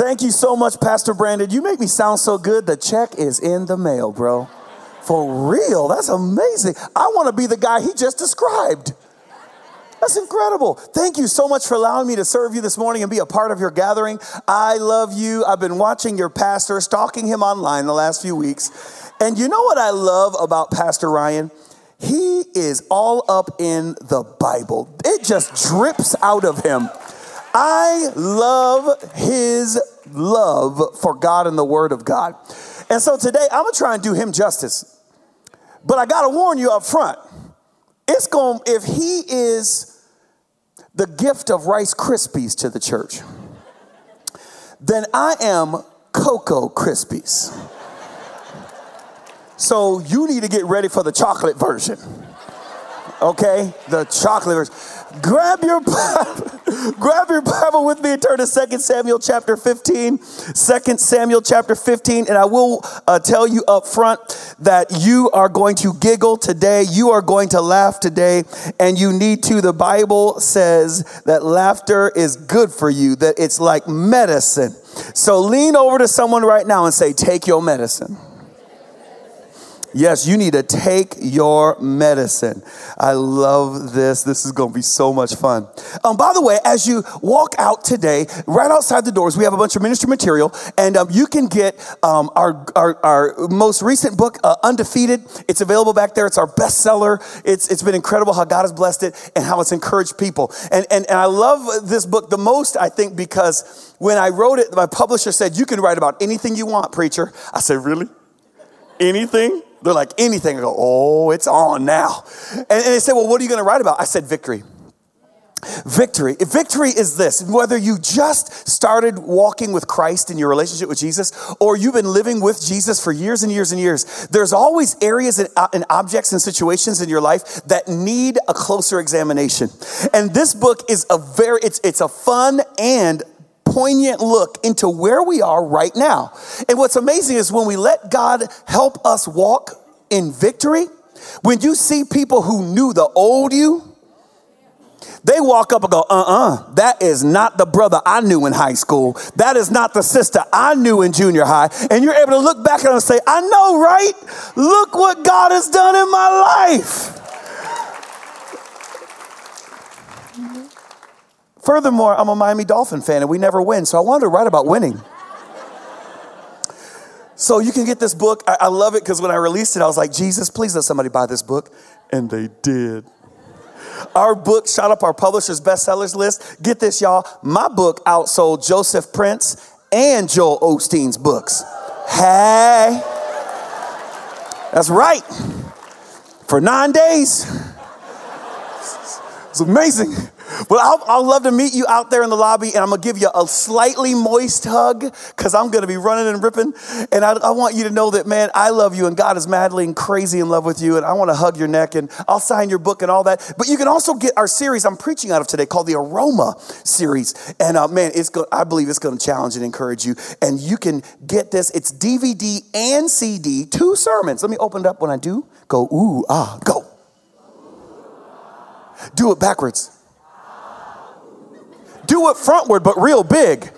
Thank you so much, Pastor Brandon. You make me sound so good. The check is in the mail, bro. For real, that's amazing. I want to be the guy he just described. That's incredible. Thank you so much for allowing me to serve you this morning and be a part of your gathering. I love you. I've been watching your pastor, stalking him online the last few weeks. And you know what I love about Pastor Ryan? He is all up in the Bible. It just drips out of him. I love his love for God and the Word of God. And so today I'm gonna try and do him justice. But I gotta warn you up front. It's going if he is the gift of Rice Krispies to the church, then I am Cocoa Krispies. So you need to get ready for the chocolate version. Okay? The chocolate version. Grab your grab your Bible with me and turn to 2 Samuel chapter 15. 2 Samuel chapter 15. And I will uh, tell you up front that you are going to giggle today. You are going to laugh today. And you need to. The Bible says that laughter is good for you, that it's like medicine. So lean over to someone right now and say, Take your medicine. Yes, you need to take your medicine. I love this. This is going to be so much fun. Um, by the way, as you walk out today, right outside the doors, we have a bunch of ministry material, and um, you can get um, our, our, our, most recent book, uh, Undefeated. It's available back there. It's our bestseller. It's, it's been incredible how God has blessed it and how it's encouraged people. And, and, and I love this book the most, I think, because when I wrote it, my publisher said, You can write about anything you want, preacher. I said, Really? Anything? They're like, anything. I go, oh, it's on now. And, and they said, well, what are you going to write about? I said, victory. Victory. Victory is this whether you just started walking with Christ in your relationship with Jesus, or you've been living with Jesus for years and years and years, there's always areas and, uh, and objects and situations in your life that need a closer examination. And this book is a very, it's, it's a fun and poignant look into where we are right now. And what's amazing is when we let God help us walk in victory, when you see people who knew the old you, they walk up and go, uh uh-uh, uh, that is not the brother I knew in high school. That is not the sister I knew in junior high. And you're able to look back at them and say, I know, right? Look what God has done in my life. Furthermore, I'm a Miami Dolphin fan and we never win, so I wanted to write about winning. So you can get this book. I, I love it because when I released it, I was like, Jesus, please let somebody buy this book. And they did. Our book shot up our publisher's bestsellers list. Get this, y'all. My book outsold Joseph Prince and Joel Osteen's books. Hey. That's right. For nine days. It's amazing. Well, I'll, I'll, love to meet you out there in the lobby, and I'm gonna give you a slightly moist hug because I'm gonna be running and ripping. And I, I, want you to know that, man, I love you, and God is madly and crazy in love with you, and I wanna hug your neck, and I'll sign your book and all that. But you can also get our series I'm preaching out of today called the Aroma series. And uh, man, it's go- I believe it's gonna challenge and encourage you. And you can get this, it's DVD and CD, two sermons. Let me open it up when I do. Go, ooh, ah, go. Do it backwards. Do it frontward, but real big.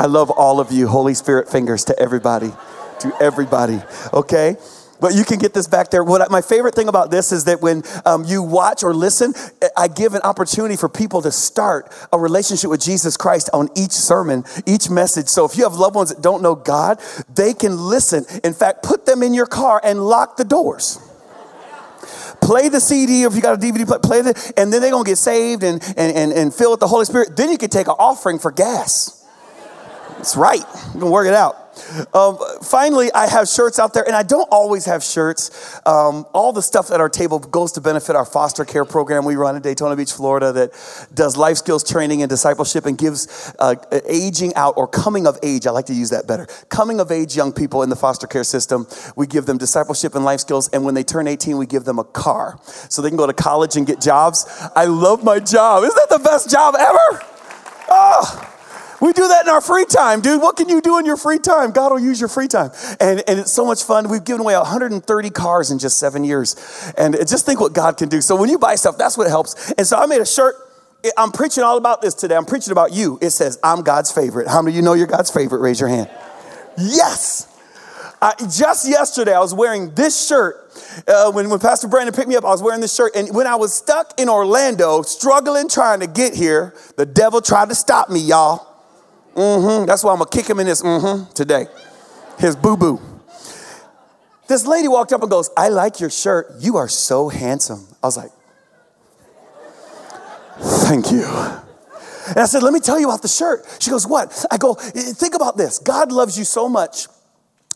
I love all of you. Holy Spirit fingers to everybody. To everybody. Okay? But you can get this back there. What my favorite thing about this is that when um, you watch or listen, I give an opportunity for people to start a relationship with Jesus Christ on each sermon, each message. So if you have loved ones that don't know God, they can listen. In fact, put them in your car and lock the doors play the CD, or if you got a DVD, play, play it, and then they're gonna get saved and, and, and, and fill with the Holy Spirit. Then you can take an offering for gas. That's right. You can work it out. Um, finally, I have shirts out there, and I don't always have shirts. Um, all the stuff at our table goes to benefit our foster care program we run in Daytona Beach, Florida, that does life skills training and discipleship and gives uh, aging out or coming of age. I like to use that better. Coming of age young people in the foster care system. We give them discipleship and life skills, and when they turn 18, we give them a car so they can go to college and get jobs. I love my job. Isn't that the best job ever? Oh. We do that in our free time, dude. What can you do in your free time? God will use your free time. And, and it's so much fun. We've given away 130 cars in just seven years. And just think what God can do. So when you buy stuff, that's what helps. And so I made a shirt I'm preaching all about this today. I'm preaching about you. It says, I'm God's favorite. How many of you know you're God's favorite? Raise your hand. Yes. I, just yesterday, I was wearing this shirt. Uh, when, when Pastor Brandon picked me up, I was wearing this shirt. And when I was stuck in Orlando, struggling trying to get here, the devil tried to stop me, y'all. Mm-hmm. That's why I'm to kick him in his mm-hmm today. His boo-boo. This lady walked up and goes, I like your shirt. You are so handsome. I was like, thank you. And I said, let me tell you about the shirt. She goes, what? I go, think about this. God loves you so much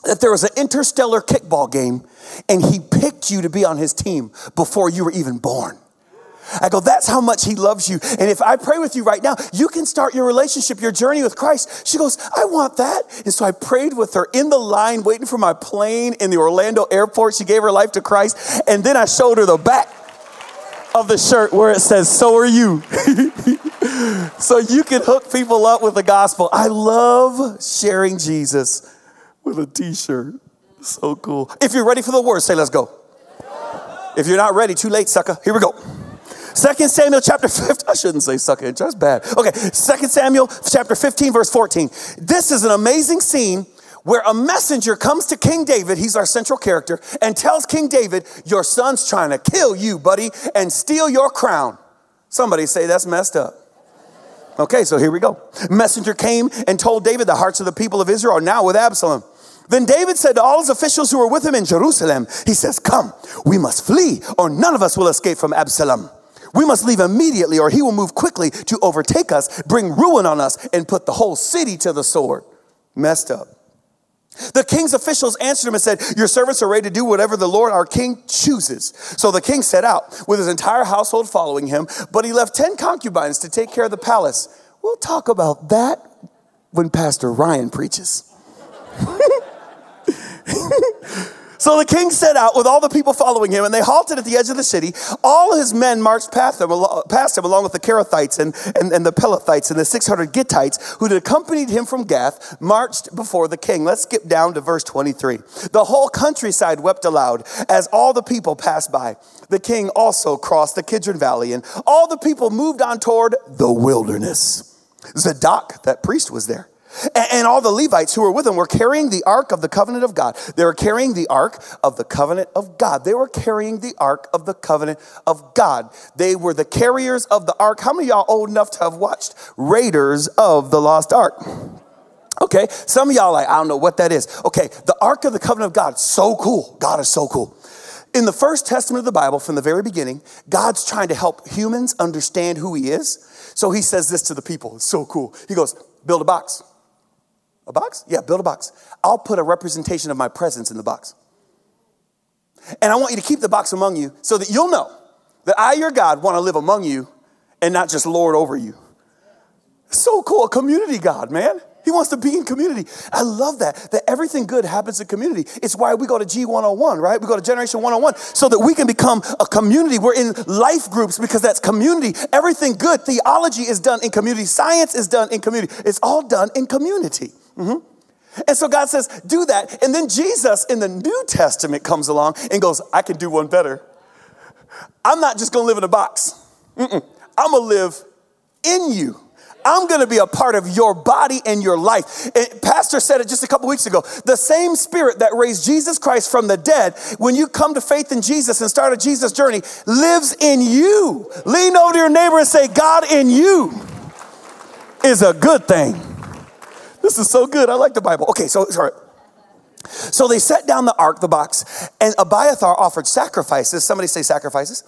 that there was an interstellar kickball game and he picked you to be on his team before you were even born. I go, that's how much he loves you. And if I pray with you right now, you can start your relationship, your journey with Christ. She goes, I want that. And so I prayed with her in the line, waiting for my plane in the Orlando airport. She gave her life to Christ. And then I showed her the back of the shirt where it says, So are you. so you can hook people up with the gospel. I love sharing Jesus with a t shirt. So cool. If you're ready for the word, say, Let's go. If you're not ready, too late, sucker. Here we go. Second Samuel chapter 15. I shouldn't say it's just bad. Okay, Second Samuel chapter 15, verse 14. This is an amazing scene where a messenger comes to King David, he's our central character, and tells King David, Your son's trying to kill you, buddy, and steal your crown. Somebody say that's messed up. Okay, so here we go. Messenger came and told David, The hearts of the people of Israel are now with Absalom. Then David said to all his officials who were with him in Jerusalem, He says, Come, we must flee, or none of us will escape from Absalom. We must leave immediately, or he will move quickly to overtake us, bring ruin on us, and put the whole city to the sword. Messed up. The king's officials answered him and said, Your servants are ready to do whatever the Lord our king chooses. So the king set out with his entire household following him, but he left 10 concubines to take care of the palace. We'll talk about that when Pastor Ryan preaches. So the king set out with all the people following him, and they halted at the edge of the city. All his men marched past him, past him along with the Kerethites and, and, and the Pelethites and the 600 Gittites who had accompanied him from Gath, marched before the king. Let's skip down to verse 23. The whole countryside wept aloud as all the people passed by. The king also crossed the Kidron Valley, and all the people moved on toward the wilderness. Zadok, that priest, was there and all the Levites who were with him were carrying the ark of the covenant of God. They were carrying the ark of the covenant of God. They were carrying the ark of the covenant of God. They were the carriers of the ark. How many y'all old enough to have watched Raiders of the Lost Ark? Okay, some of y'all like, I don't know what that is. Okay, the ark of the covenant of God, so cool. God is so cool. In the first testament of the Bible, from the very beginning, God's trying to help humans understand who he is. So he says this to the people. It's so cool. He goes, build a box. A box? Yeah, build a box. I'll put a representation of my presence in the box. And I want you to keep the box among you so that you'll know that I, your God, want to live among you and not just lord over you. So cool, a community God, man. He wants to be in community. I love that, that everything good happens in community. It's why we go to G101, right? We go to Generation 101 so that we can become a community. We're in life groups because that's community. Everything good, theology is done in community, science is done in community. It's all done in community. Mm-hmm. And so God says, do that. And then Jesus in the New Testament comes along and goes, I can do one better. I'm not just gonna live in a box, Mm-mm. I'm gonna live in you. I'm gonna be a part of your body and your life. And Pastor said it just a couple weeks ago. The same spirit that raised Jesus Christ from the dead, when you come to faith in Jesus and start a Jesus journey, lives in you. Lean over to your neighbor and say, God in you is a good thing. This is so good. I like the Bible. Okay, so sorry. So they set down the ark, the box, and Abiathar offered sacrifices. Somebody say sacrifices.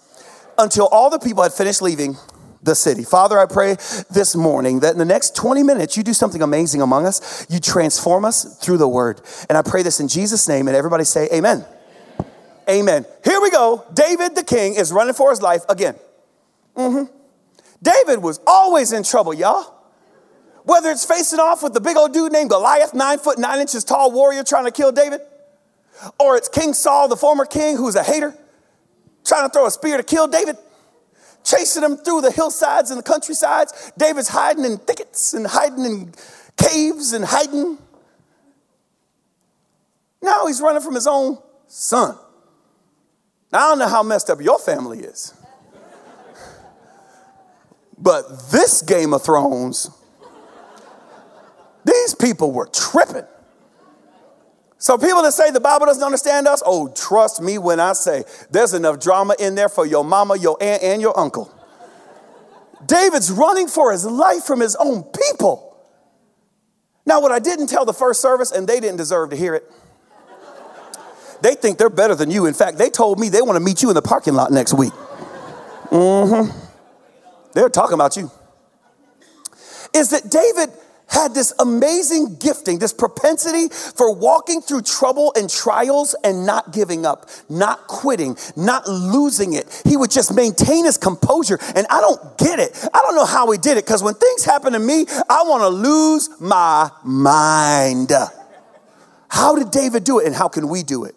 Until all the people had finished leaving the city. Father, I pray this morning that in the next 20 minutes you do something amazing among us. You transform us through the word. And I pray this in Jesus' name. And everybody say, Amen. Amen. amen. Here we go. David the king is running for his life again. Mm-hmm. David was always in trouble, y'all. Whether it's facing off with the big old dude named Goliath, nine foot nine inches tall warrior trying to kill David, or it's King Saul, the former king, who's a hater, trying to throw a spear to kill David, chasing them through the hillsides and the countrysides. David's hiding in thickets and hiding in caves and hiding. Now he's running from his own son. Now, I don't know how messed up your family is. But this Game of Thrones, these people were tripping. So people that say the Bible doesn't understand us, oh, trust me when I say there's enough drama in there for your mama, your aunt, and your uncle. David's running for his life from his own people. Now, what I didn't tell the first service, and they didn't deserve to hear it. They think they're better than you. In fact, they told me they want to meet you in the parking lot next week. Mm-hmm. They're talking about you. Is that David had this amazing gifting, this propensity for walking through trouble and trials and not giving up, not quitting, not losing it. He would just maintain his composure. And I don't get it. I don't know how he did it because when things happen to me, I want to lose my mind. How did David do it and how can we do it?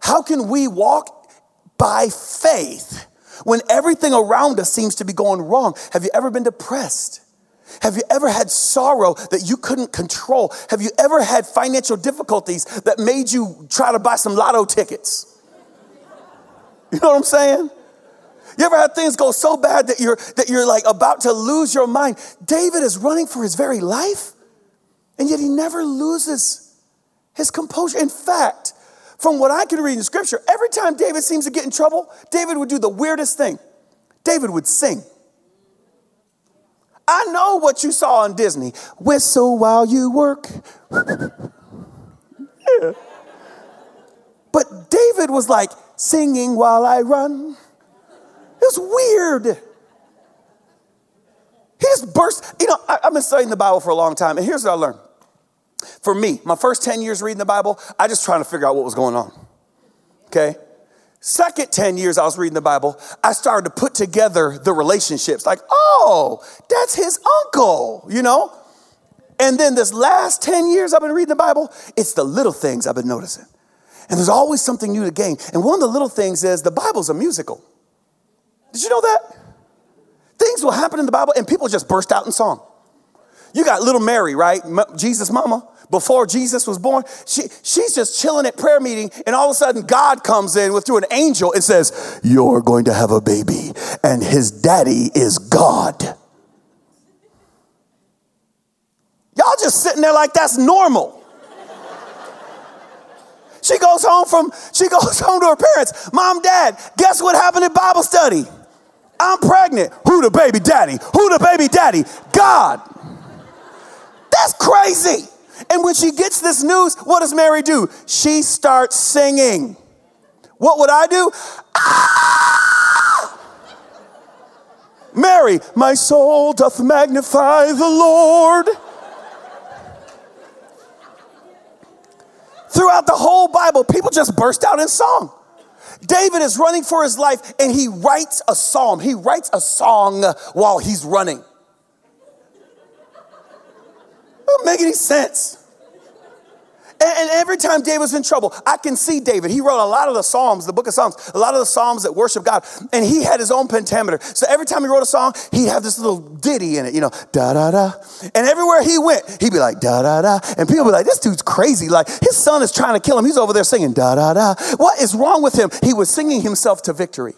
How can we walk by faith when everything around us seems to be going wrong? Have you ever been depressed? Have you ever had sorrow that you couldn't control? Have you ever had financial difficulties that made you try to buy some lotto tickets? You know what I'm saying? You ever had things go so bad that you're that you're like about to lose your mind? David is running for his very life, and yet he never loses his composure. In fact, from what I can read in scripture, every time David seems to get in trouble, David would do the weirdest thing. David would sing. I know what you saw on Disney. Whistle while you work. yeah. But David was like, singing while I run. It was weird. He just burst. You know, I, have been studying the Bible for a long time, and here's what I learned. For me, my first 10 years reading the Bible, I just trying to figure out what was going on. Okay? Second 10 years I was reading the Bible, I started to put together the relationships like, oh, that's his uncle, you know? And then this last 10 years I've been reading the Bible, it's the little things I've been noticing. And there's always something new to gain. And one of the little things is the Bible's a musical. Did you know that? Things will happen in the Bible and people just burst out in song. You got little Mary, right? Jesus' mama before Jesus was born. She, she's just chilling at prayer meeting, and all of a sudden, God comes in with through an angel and says, You're going to have a baby, and his daddy is God. Y'all just sitting there like that's normal. She goes home from she goes home to her parents. Mom, dad, guess what happened in Bible study? I'm pregnant. Who the baby daddy? Who the baby daddy? God. That's crazy. And when she gets this news, what does Mary do? She starts singing. What would I do? Ah! Mary, my soul doth magnify the Lord. Throughout the whole Bible, people just burst out in song. David is running for his life and he writes a psalm. He writes a song while he's running. Doesn't make any sense. And, every time David was in trouble, I can see David. He wrote a lot of the Psalms, the book of Psalms, a lot of the Psalms that worship God. And he had his own pentameter. So every time he wrote a song, he'd have this little ditty in it, you know, da da da. And everywhere he went, he'd be like, da da da. And people be like, this dude's crazy. Like his son is trying to kill him. He's over there singing, da da da. What is wrong with him? He was singing himself to victory.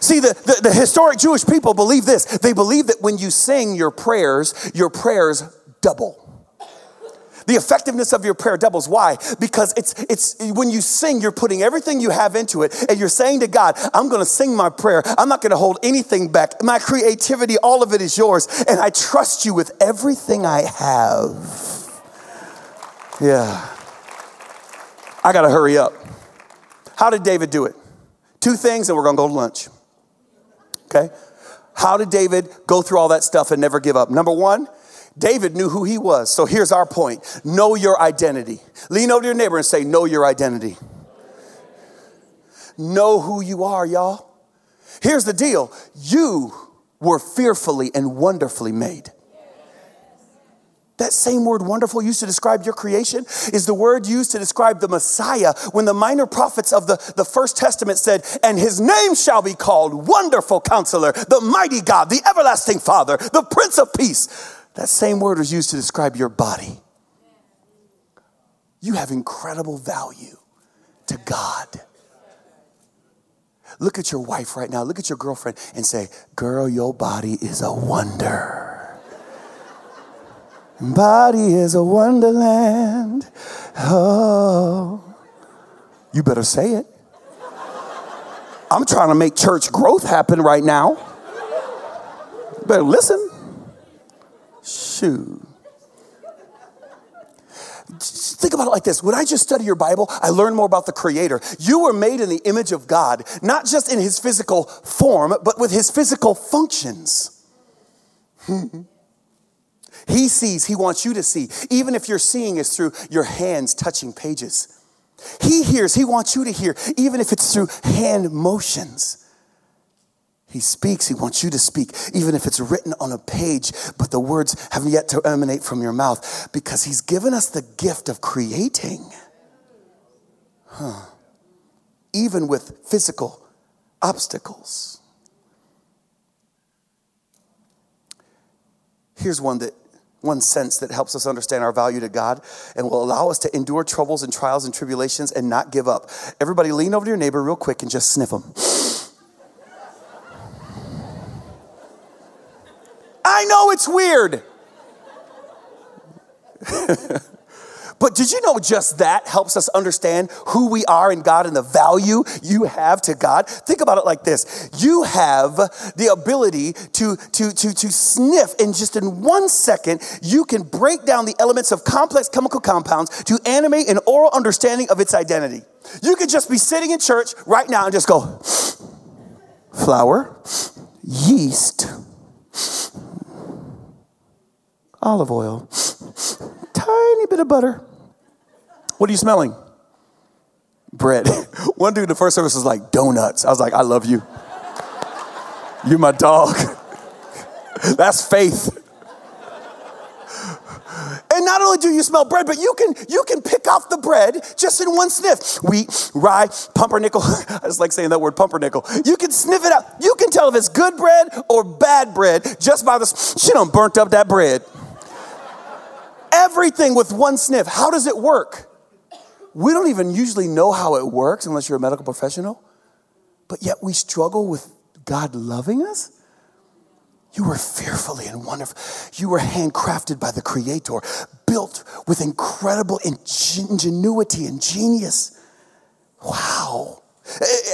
See, the, the, the, historic Jewish people believe this. They believe that when you sing your prayers, your prayers double. The effectiveness of your prayer doubles. Why? Because it's, it's when you sing, you're putting everything you have into it, and you're saying to God, I'm gonna sing my prayer. I'm not gonna hold anything back. My creativity, all of it is yours, and I trust you with everything I have. Yeah. I gotta hurry up. How did David do it? Two things, and we're gonna go to lunch. Okay? How did David go through all that stuff and never give up? Number one, David knew who he was. So here's our point know your identity. Lean over to your neighbor and say, Know your identity. Know who you are, y'all. Here's the deal you were fearfully and wonderfully made. That same word wonderful used to describe your creation is the word used to describe the Messiah when the minor prophets of the, the First Testament said, And his name shall be called Wonderful Counselor, the Mighty God, the Everlasting Father, the Prince of Peace. That same word was used to describe your body. You have incredible value to God. Look at your wife right now. Look at your girlfriend and say, Girl, your body is a wonder. Body is a wonderland. Oh. You better say it. I'm trying to make church growth happen right now. Better listen. Shoot. Think about it like this. When I just study your Bible, I learn more about the Creator. You were made in the image of God, not just in His physical form, but with His physical functions. he sees, He wants you to see, even if your seeing is through your hands touching pages. He hears, He wants you to hear, even if it's through hand motions. He speaks, He wants you to speak, even if it's written on a page, but the words haven't yet to emanate from your mouth, because He's given us the gift of creating. Huh. Even with physical obstacles. Here's one that one sense that helps us understand our value to God and will allow us to endure troubles and trials and tribulations and not give up. Everybody lean over to your neighbor real quick and just sniff them. I know it's weird. but did you know just that helps us understand who we are in God and the value you have to God? Think about it like this. You have the ability to, to, to, to sniff, and just in one second, you can break down the elements of complex chemical compounds to animate an oral understanding of its identity. You could just be sitting in church right now and just go, flour, yeast, olive oil, tiny bit of butter. What are you smelling? Bread. One dude in the first service was like, donuts. I was like, I love you. You're my dog. That's faith. And not only do you smell bread, but you can you can pick off the bread just in one sniff. Wheat, rye, pumpernickel. I just like saying that word pumpernickel. You can sniff it out. You can tell if it's good bread or bad bread just by the she done burnt up that bread everything with one sniff. How does it work? We don't even usually know how it works unless you're a medical professional, but yet we struggle with God loving us. You were fearfully and wonderful. You were handcrafted by the Creator, built with incredible ingenuity and genius. Wow.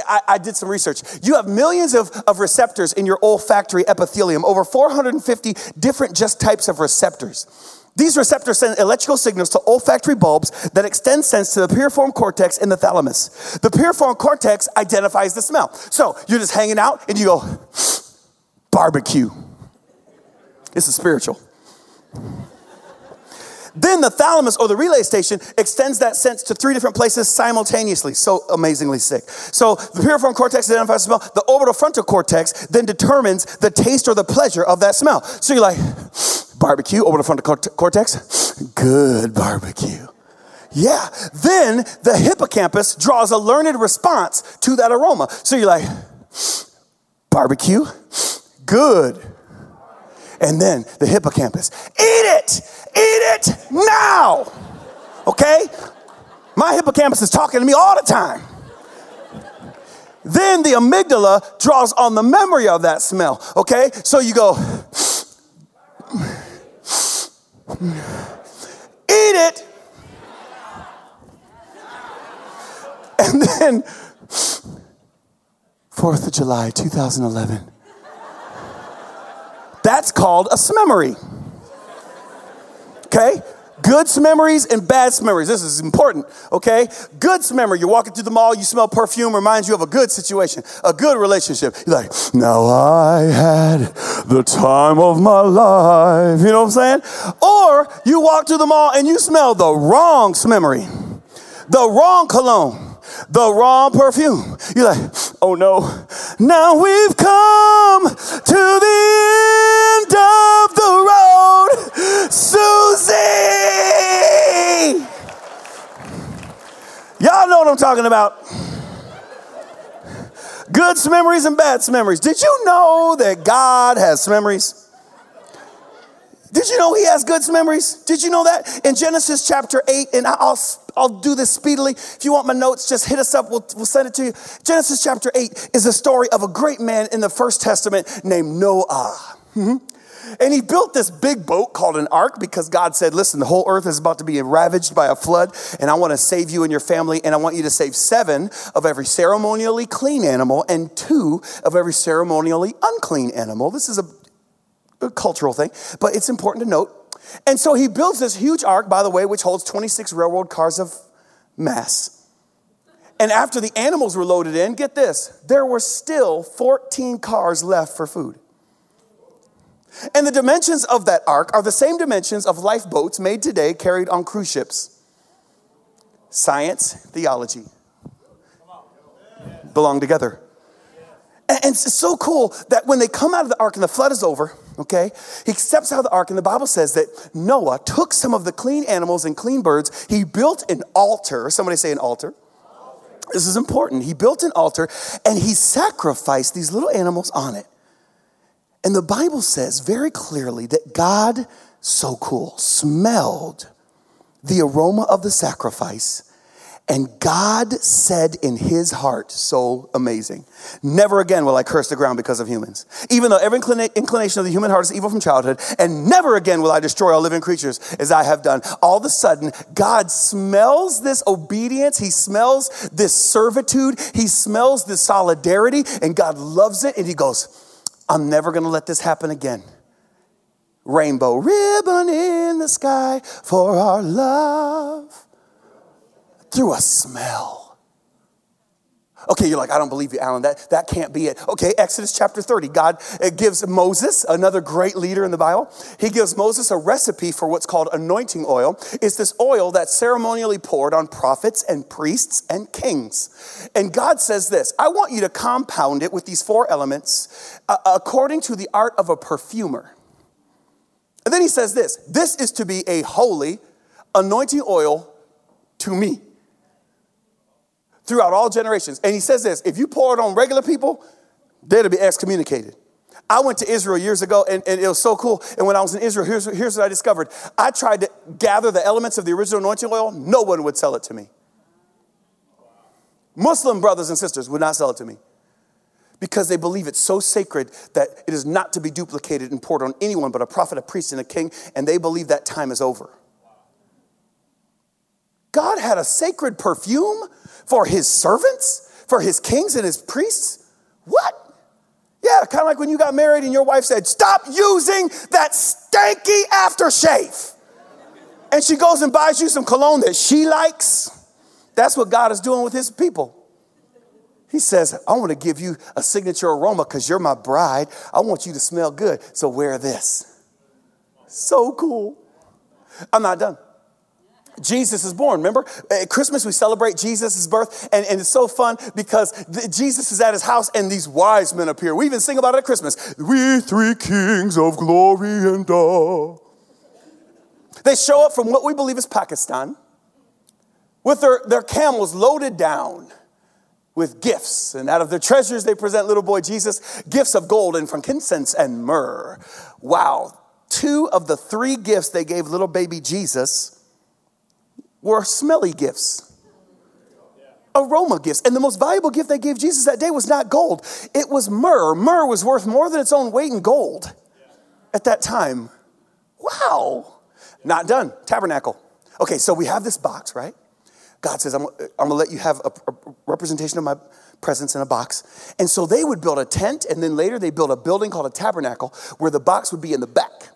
I, I, did some research. You have millions of, of receptors in your olfactory epithelium, over 450 different just types of receptors. These receptors send electrical signals to olfactory bulbs that extend sense to the piriform cortex in the thalamus. The piriform cortex identifies the smell. So you're just hanging out and you go, barbecue. This is spiritual. Then the thalamus or the relay station extends that sense to three different places simultaneously. So amazingly sick. So the piriform cortex identifies the smell. The orbital frontal cortex then determines the taste or the pleasure of that smell. So you're like, barbecue, orbital frontal cortex, good barbecue. Yeah. Then the hippocampus draws a learned response to that aroma. So you're like, barbecue, good. And then the hippocampus, eat it, eat it now. Okay? My hippocampus is talking to me all the time. Then the amygdala draws on the memory of that smell. Okay? So you go, eat it. And then, 4th of July, 2011. That's called a memory. Okay? Good memories and bad memories. This is important, okay? Good memory. You're walking through the mall, you smell perfume, reminds you of a good situation, a good relationship. You're like, now I had the time of my life. You know what I'm saying? Or you walk through the mall and you smell the wrong memory, the wrong cologne the wrong perfume. You're like, oh no, now we've come to the end of the road, Susie. Y'all know what I'm talking about. Good memories and bad memories. Did you know that God has memories? Did you know he has good memories? Did you know that? In Genesis chapter 8, and I'll I'll do this speedily. If you want my notes, just hit us up. We'll, we'll send it to you. Genesis chapter 8 is a story of a great man in the First Testament named Noah. Mm-hmm. And he built this big boat called an ark because God said, Listen, the whole earth is about to be ravaged by a flood, and I want to save you and your family, and I want you to save seven of every ceremonially clean animal and two of every ceremonially unclean animal. This is a, a cultural thing, but it's important to note. And so he builds this huge ark, by the way, which holds 26 railroad cars of mass. And after the animals were loaded in, get this, there were still 14 cars left for food. And the dimensions of that ark are the same dimensions of lifeboats made today carried on cruise ships. Science, theology belong together. And it's so cool that when they come out of the ark and the flood is over, okay, he steps out of the ark, and the Bible says that Noah took some of the clean animals and clean birds. He built an altar. Somebody say an altar. This is important. He built an altar and he sacrificed these little animals on it. And the Bible says very clearly that God, so cool, smelled the aroma of the sacrifice. And God said in his heart, so amazing, never again will I curse the ground because of humans. Even though every inclination of the human heart is evil from childhood, and never again will I destroy all living creatures as I have done. All of a sudden, God smells this obedience, he smells this servitude, he smells this solidarity, and God loves it, and he goes, I'm never gonna let this happen again. Rainbow ribbon in the sky for our love through a smell. Okay, you're like, I don't believe you, Alan. That, that can't be it. Okay, Exodus chapter 30. God gives Moses, another great leader in the Bible, he gives Moses a recipe for what's called anointing oil. It's this oil that's ceremonially poured on prophets and priests and kings. And God says this I want you to compound it with these four elements uh, according to the art of a perfumer. And then he says this this is to be a holy anointing oil to me throughout all generations. And he says this if you pour it on regular people, they're to be excommunicated. I went to Israel years ago and, and, it was so cool. And when I was in Israel, here's, here's what I discovered. I tried to gather the elements of the original anointing oil, no one would sell it to me. Muslim brothers and sisters would not sell it to me because they believe it's so sacred that it is not to be duplicated and poured on anyone but a prophet, a priest, and a king, and they believe that time is over. God had a sacred perfume for his servants, for his kings and his priests? What? Yeah, kind of like when you got married and your wife said, Stop using that stanky aftershave. And she goes and buys you some cologne that she likes. That's what God is doing with his people. He says, I want to give you a signature aroma because you're my bride. I want you to smell good. So wear this. So cool. I'm not done. Jesus is born. Remember, at Christmas we celebrate Jesus' birth, and, and it's so fun because the, Jesus is at his house and these wise men appear. We even sing about it at Christmas. We three kings of glory and awe. They show up from what we believe is Pakistan with their, their camels loaded down with gifts. And out of their treasures, they present little boy Jesus gifts of gold and frankincense and myrrh. Wow. Two of the three gifts they gave little baby Jesus were smelly gifts, aroma gifts. And the most valuable gift they gave Jesus that day was not gold, it was myrrh. Myrrh was worth more than its own weight in gold at that time. Wow. Not done. Tabernacle. Okay, so we have this box, right? God says, I'm, I'm gonna let you have a, a representation of my presence in a box. And so they would build a tent, and then later they built a building called a tabernacle where the box would be in the back.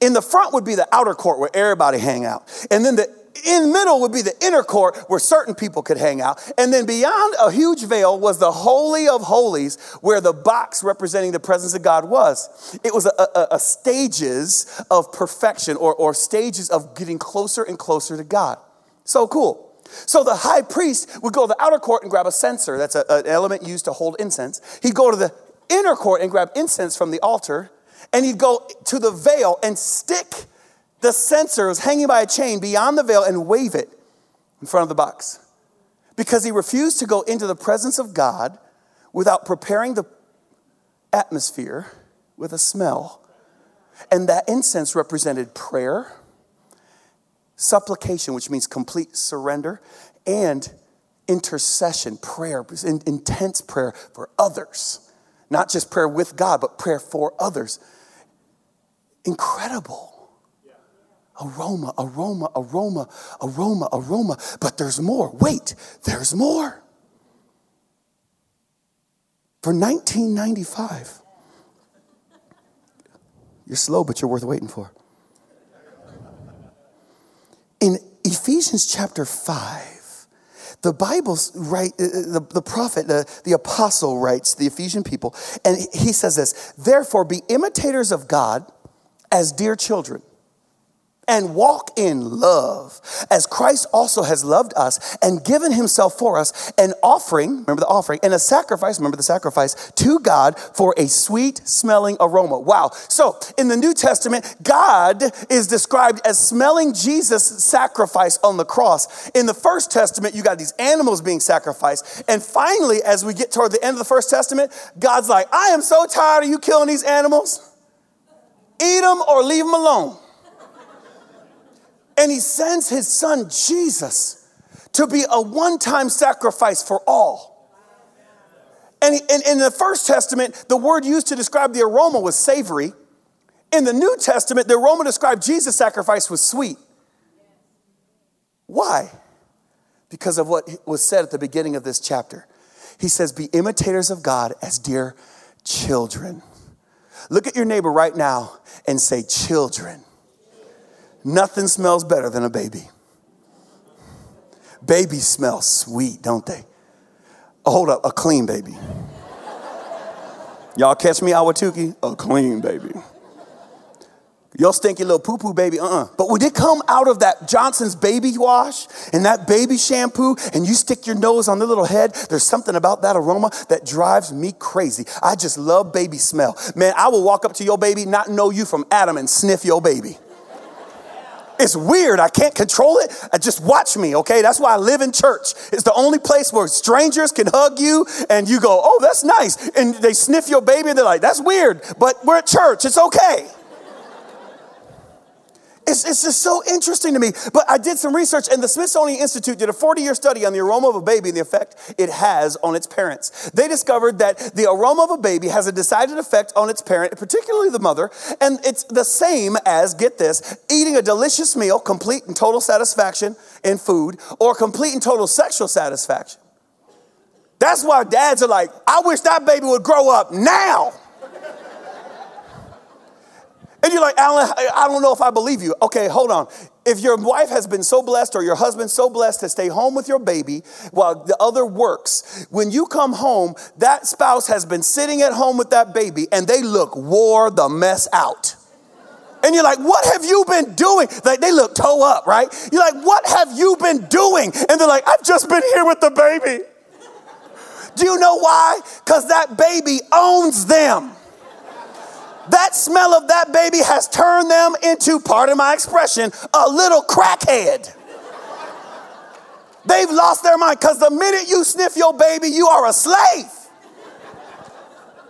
In the front would be the outer court where everybody hang out. And then the in middle would be the inner court where certain people could hang out. And then beyond a huge veil was the Holy of Holies where the box representing the presence of God was. It was a, a, a stages of perfection or, or stages of getting closer and closer to God. So cool. So the high priest would go to the outer court and grab a censer. That's a, an element used to hold incense. He'd go to the inner court and grab incense from the altar. And he'd go to the veil and stick the censer was hanging by a chain beyond the veil and wave it in front of the box because he refused to go into the presence of God without preparing the atmosphere with a smell. And that incense represented prayer, supplication, which means complete surrender, and intercession, prayer, intense prayer for others. Not just prayer with God, but prayer for others. Incredible. Aroma, aroma, aroma, aroma, aroma. But there's more. Wait, there's more. For 1995, you're slow, but you're worth waiting for. In Ephesians chapter 5, the Bible's right, uh, uh, the, the prophet, the, the apostle writes, the Ephesian people, and he says this Therefore, be imitators of God as dear children and walk in love as Christ also has loved us and given himself for us an offering, remember the offering, and a sacrifice, remember the sacrifice, to God for a sweet smelling aroma. Wow. So in the New Testament, God is described as smelling Jesus' sacrifice on the cross. In the First Testament, you got these animals being sacrificed. And finally, as we get toward the end of the First Testament, God's like, I am so tired of you killing these animals. Eat them or leave them alone. And he sends his son Jesus to be a one time sacrifice for all. And in the First Testament, the word used to describe the aroma was savory. In the New Testament, the aroma described Jesus' sacrifice was sweet. Why? Because of what was said at the beginning of this chapter. He says, Be imitators of God as dear children. Look at your neighbor right now and say, Children. Nothing smells better than a baby. Babies smell sweet, don't they? Oh, hold up, a clean baby. Y'all catch me, Awatuki? A clean baby. Your stinky little poo poo baby, uh uh-uh. uh But when they come out of that Johnson's baby wash and that baby shampoo and you stick your nose on the little head, there's something about that aroma that drives me crazy. I just love baby smell. Man, I will walk up to your baby, not know you from Adam, and sniff your baby. It's weird. I can't control it. I just watch me, okay? That's why I live in church. It's the only place where strangers can hug you and you go, oh, that's nice. And they sniff your baby and they're like, that's weird, but we're at church. It's okay. It's, it's just so interesting to me. But I did some research, and the Smithsonian Institute did a 40 year study on the aroma of a baby and the effect it has on its parents. They discovered that the aroma of a baby has a decided effect on its parent, particularly the mother, and it's the same as, get this, eating a delicious meal, complete and total satisfaction in food, or complete and total sexual satisfaction. That's why dads are like, I wish that baby would grow up now. And you're like, Alan, I don't know if I believe you. Okay, hold on. If your wife has been so blessed or your husband so blessed to stay home with your baby while the other works, when you come home, that spouse has been sitting at home with that baby and they look wore the mess out. And you're like, what have you been doing? Like they look toe up, right? You're like, what have you been doing? And they're like, I've just been here with the baby. Do you know why? Because that baby owns them. That smell of that baby has turned them into, pardon my expression, a little crackhead. They've lost their mind because the minute you sniff your baby, you are a slave.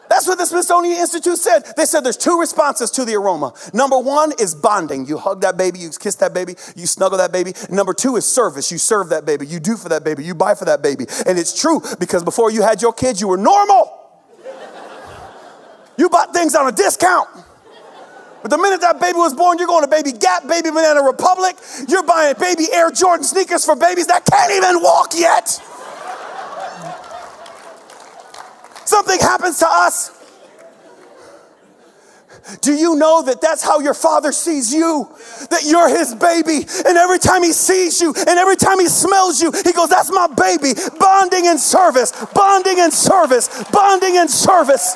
That's what the Smithsonian Institute said. They said there's two responses to the aroma. Number one is bonding. You hug that baby, you kiss that baby, you snuggle that baby. Number two is service. You serve that baby, you do for that baby, you buy for that baby. And it's true because before you had your kids, you were normal. You bought things on a discount. But the minute that baby was born, you're going to Baby Gap, Baby Banana Republic. You're buying baby Air Jordan sneakers for babies that can't even walk yet. Something happens to us. Do you know that that's how your father sees you? That you're his baby. And every time he sees you and every time he smells you, he goes, That's my baby. Bonding and service, bonding and service, bonding and service.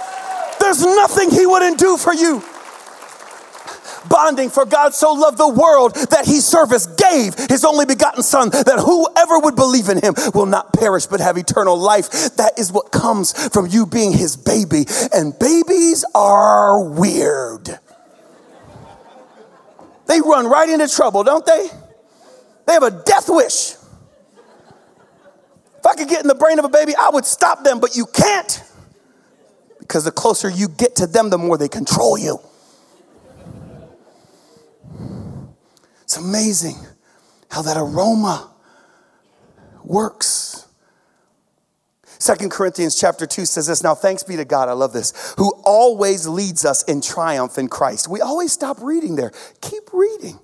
There's nothing he wouldn't do for you. Bonding for God so loved the world that he service gave his only begotten son that whoever would believe in him will not perish but have eternal life. That is what comes from you being his baby. And babies are weird. They run right into trouble, don't they? They have a death wish. If I could get in the brain of a baby, I would stop them, but you can't because the closer you get to them, the more they control you. It's amazing. how that aroma works. Second Corinthians chapter 2 says this Now, thanks be to God, I love this, who always leads us in triumph in Christ. We always stop reading there. Keep reading.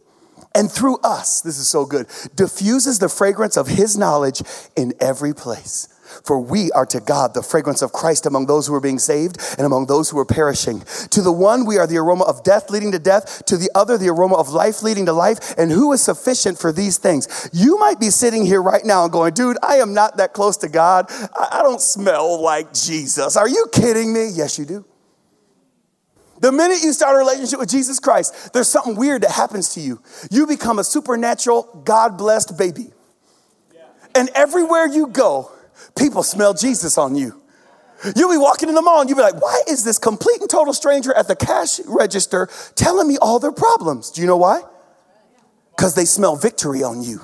And through us, this is so good, diffuses the fragrance of his knowledge in every place. For we are to God the fragrance of Christ among those who are being saved and among those who are perishing. To the one, we are the aroma of death leading to death. To the other, the aroma of life leading to life. And who is sufficient for these things? You might be sitting here right now and going, dude, I am not that close to God. I don't smell like Jesus. Are you kidding me? Yes, you do. The minute you start a relationship with Jesus Christ, there's something weird that happens to you. You become a supernatural, God blessed baby. And everywhere you go, people smell Jesus on you. You'll be walking in the mall and you'll be like, why is this complete and total stranger at the cash register telling me all their problems? Do you know why? Because they smell victory on you.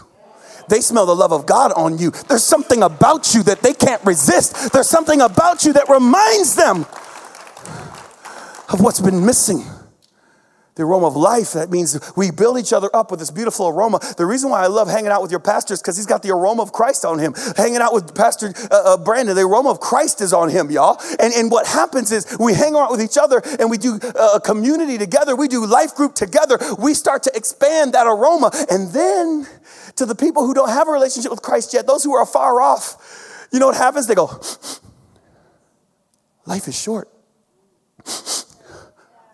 They smell the love of God on you. There's something about you that they can't resist. There's something about you that reminds them of what's been missing the aroma of life. That means we build each other up with this beautiful aroma. The reason why I love hanging out with your pastors because he's got the aroma of Christ on him. Hanging out with Pastor uh, uh, Brandon, the aroma of Christ is on him, y'all. And, and what happens is we hang out with each other and we do uh, a community together. We do life group together. We start to expand that aroma. And then to the people who don't have a relationship with Christ yet, those who are far off, you know what happens? They go, life is short.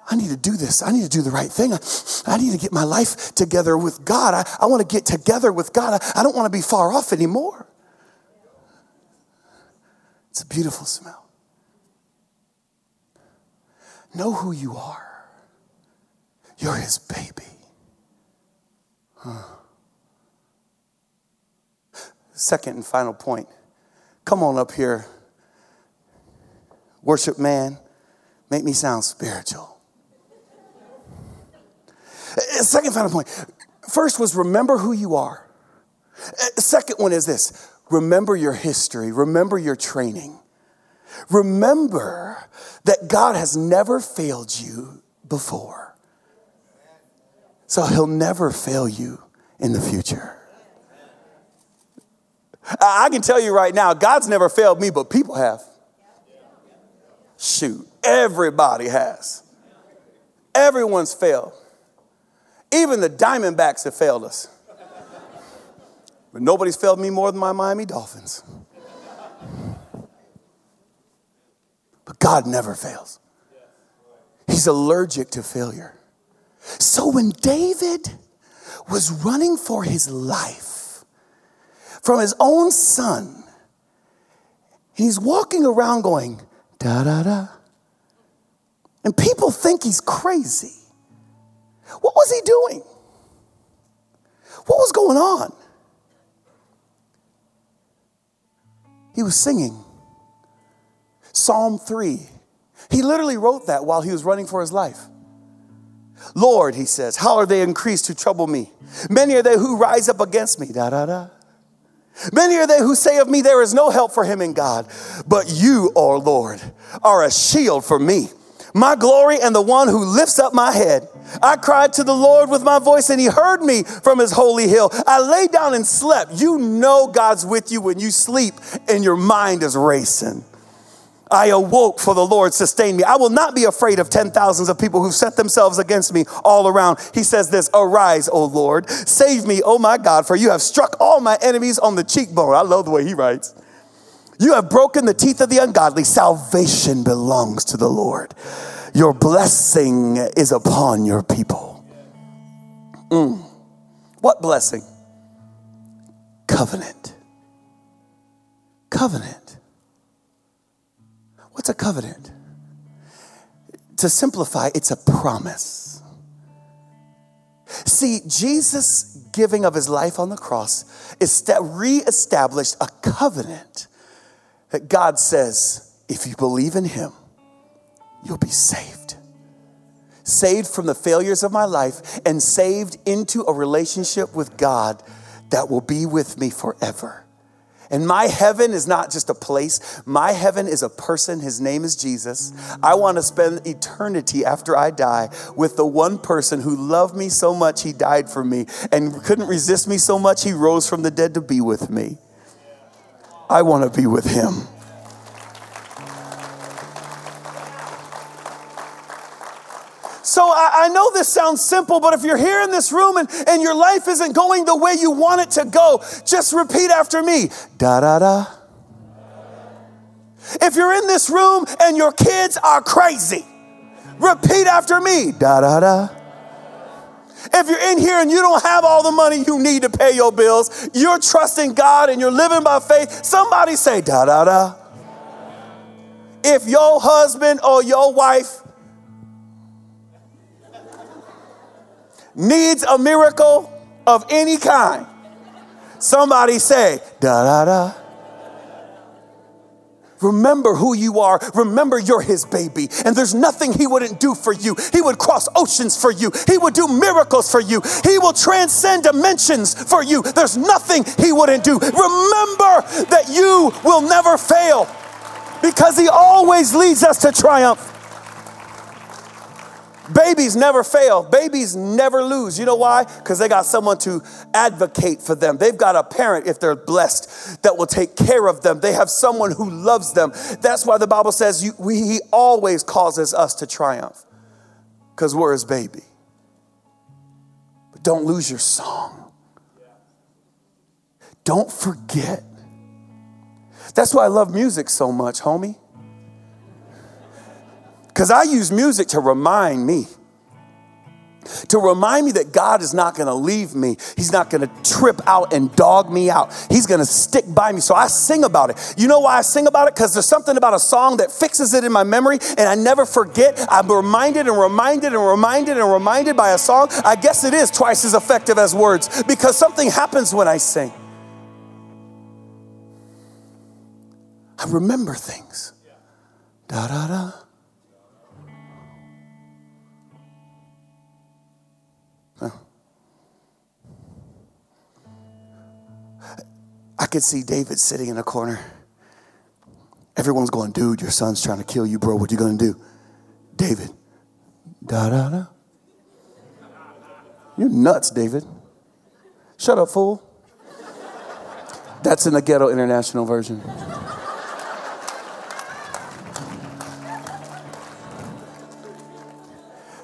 I need to do this. I need to do the right thing. I, need to get my life together with God. I, I want to get together with God. I, I don't want to be far off anymore. It's a beautiful smell. Know who you are. You're his baby. Huh. Second and final point. Come on up here. Worship man, make me sound spiritual. Uh, second final point. First was remember who you are. Uh, second one is this remember your history, remember your training. Remember that God has never failed you before. So he'll never fail you in the future. I can tell you right now, God's never failed me, but people have. Shoot, everybody has. Everyone's failed. Even the Diamondbacks have failed us. But nobody's failed me more than my Miami Dolphins. But God never fails. He's allergic to failure. So when David was running for his life from his own son, he's walking around going, da da da. And people think he's crazy. What was he doing? What was going on? He was singing Psalm 3. He literally wrote that while he was running for his life. Lord, he says, how are they increased who trouble me? Many are they who rise up against me. Da da da. Many are they who say of me, there is no help for him in God. But you, O oh Lord, are a shield for me my glory and the one who lifts up my head. I cried to the Lord with my voice and he heard me from his holy hill. I lay down and slept. You know God's with you when you sleep and your mind is racing. I awoke for the Lord sustained me. I will not be afraid of ten thousands of people who set themselves against me all around. He says this, arise, O Lord, save me, O my God, for you have struck all my enemies on the cheekbone. I love the way he writes. You have broken the teeth of the ungodly. Salvation belongs to the Lord. Your blessing is upon your people. Mm. What blessing? Covenant. Covenant. What's a covenant? To simplify, it's a promise. See, Jesus giving of his life on the cross reestablished a covenant that God says, if you believe in Him, you'll be saved. Saved from the failures of my life and saved into a relationship with God that will be with me forever. And my heaven is not just a place. My heaven is a person. His name is Jesus. I want to spend eternity after I die with the one person who loved me so much he died for me and couldn't resist me so much he rose from the dead to be with me. I want to be with him. So I, I, know this sounds simple, but if you're here in this room and, and your life isn't going the way you want it to go, just repeat after me da da da. If you're in this room and your kids are crazy, repeat after me da da da. If you're in here and you don't have all the money you need to pay your bills, you're trusting God and you're living by faith, somebody say da da da. If your husband or your wife needs a miracle of any kind, somebody say, da da da. Remember who you are. Remember you're his baby. And there's nothing he wouldn't do for you. He would cross oceans for you. He would do miracles for you. He will transcend dimensions for you. There's nothing he wouldn't do. Remember that you will never fail because he always leads us to triumph. Babies never fail. Babies never lose. You know why? Because they got someone to advocate for them. They've got a parent, if they're blessed, that will take care of them. They have someone who loves them. That's why the Bible says you, we, He always causes us to triumph because we're His baby. But don't lose your song. Don't forget. That's why I love music so much, homie. Because I use music to remind me. To remind me that God is not gonna leave me. He's not gonna trip out and dog me out. He's gonna stick by me. So I sing about it. You know why I sing about it? Because there's something about a song that fixes it in my memory and I never forget. I'm reminded and reminded and reminded and reminded by a song. I guess it is twice as effective as words because something happens when I sing. I remember things. Da da da. I could see David sitting in a corner. Everyone's going, dude, your son's trying to kill you, bro. What you gonna do? David, da da da. You're nuts, David. Shut up, fool. That's in the ghetto international version.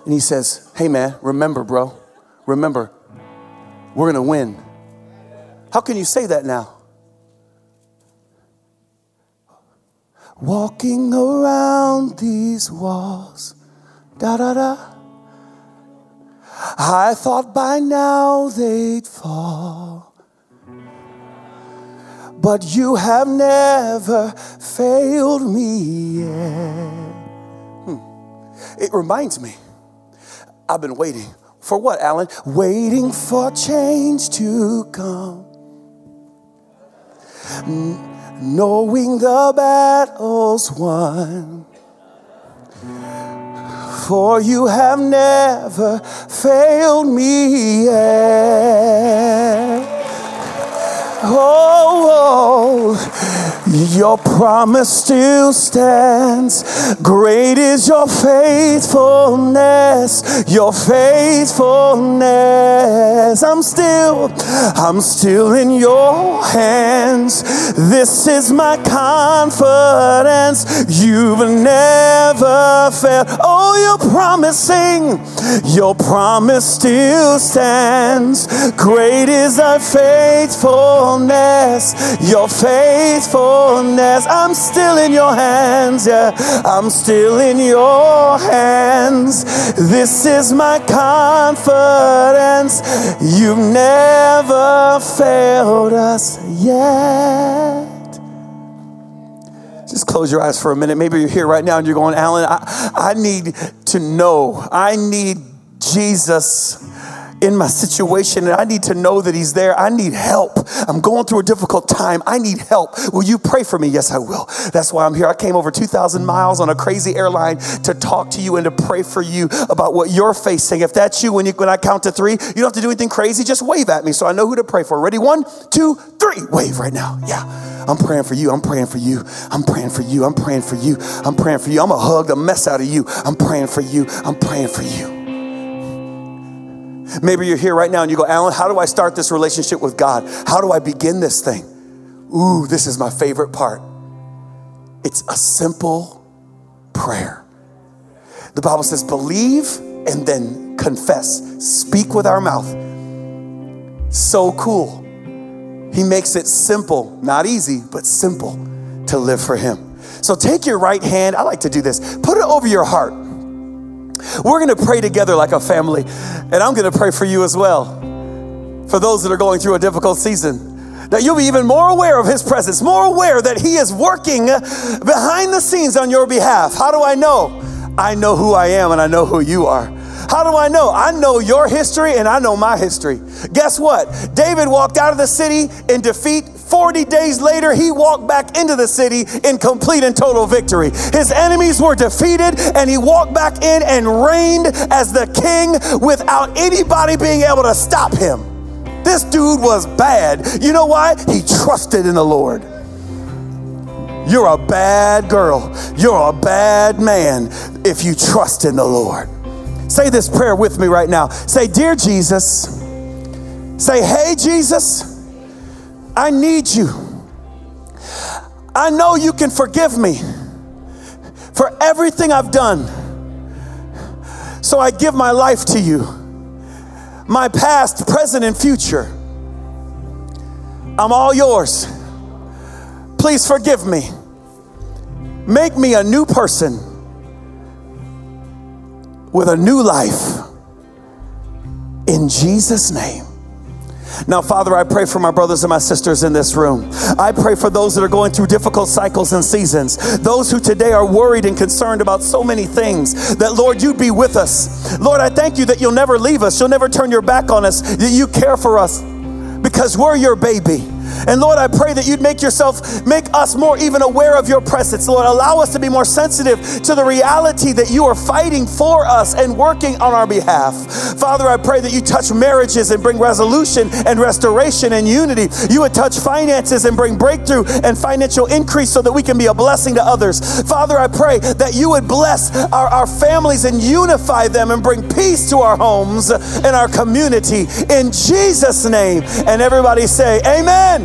And he says, Hey man, remember, bro, remember, we're gonna win. How can you say that now? Walking around these walls, da da da. I thought by now they'd fall. But you have never failed me yet. Hmm. It reminds me, I've been waiting. For what, Alan? Waiting for change to come knowing the battle's won. For you have never failed me yet. Oh, oh, your promise still stands. Great is your faithfulness, your faithfulness. I'm still, I'm still in your hands. This is my confidence. You've never failed. Oh, you're promising, your promise still stands. Great is thy faithfulness your faithfulness, faithfulness. I'm still in your hands, yeah. I'm still in your hands. This is my confidence. You've never failed us yet. Just close your eyes for a minute. Maybe you're here right now and you're going, Alan, I, I need to know. I need Jesus in my situation and I need to know that He's there. I need help. I'm going through a difficult time. I need help. Will you pray for me? Yes, I will. That's why I'm here. I came over 2,000 miles on a crazy airline to talk to you and to pray for you about what you're facing. If that's you, when, you, when I count to three, you don't have to do anything crazy. Just wave at me so I know who to pray for. Ready? One, two, three. Wave right now. Yeah. I'm praying for you. I'm praying for you. I'm praying for you. I'm praying for you. I'm praying for you. I'm going to hug the mess out of you. I'm praying for you. I'm praying for you. Maybe you're here right now and you go, Alan, how do I start this relationship with God? How do I begin this thing? Ooh, this is my favorite part. It's a simple prayer. The Bible says, believe and then confess. Speak with our mouth. So cool. He makes it simple, not easy, but simple to live for Him. So take your right hand, I like to do this, put it over your heart. We're gonna pray together like a family, and I'm gonna pray for you as well. For those that are going through a difficult season, that you'll be even more aware of His presence, more aware that He is working behind the scenes on your behalf. How do I know? I know who I am and I know who you are. How do I know? I know your history and I know my history. Guess what? David walked out of the city in defeat. 40 days later, he walked back into the city in complete and total victory. His enemies were defeated, and he walked back in and reigned as the king without anybody being able to stop him. This dude was bad. You know why? He trusted in the Lord. You're a bad girl. You're a bad man if you trust in the Lord. Say this prayer with me right now. Say, Dear Jesus, say, Hey, Jesus, I need you. I know you can forgive me for everything I've done. So I give my life to you, my past, present, and future. I'm all yours. Please forgive me. Make me a new person with a new life in Jesus' name. Now, Father, I pray for my brothers and my sisters in this room. I pray for those that are going through difficult cycles and seasons, those who today are worried and concerned about so many things, that Lord, you'd be with us. Lord, I thank you that you'll never leave us, you'll never turn your back on us, that you care for us because we're your baby. And Lord, I pray that you'd make yourself, make us more even aware of your presence. Lord, allow us to be more sensitive to the reality that you are fighting for us and working on our behalf. Father, I pray that you touch marriages and bring resolution and restoration and unity. You would touch finances and bring breakthrough and financial increase so that we can be a blessing to others. Father, I pray that you would bless our, our families and unify them and bring peace to our homes and our community. In Jesus' name. And everybody say, Amen.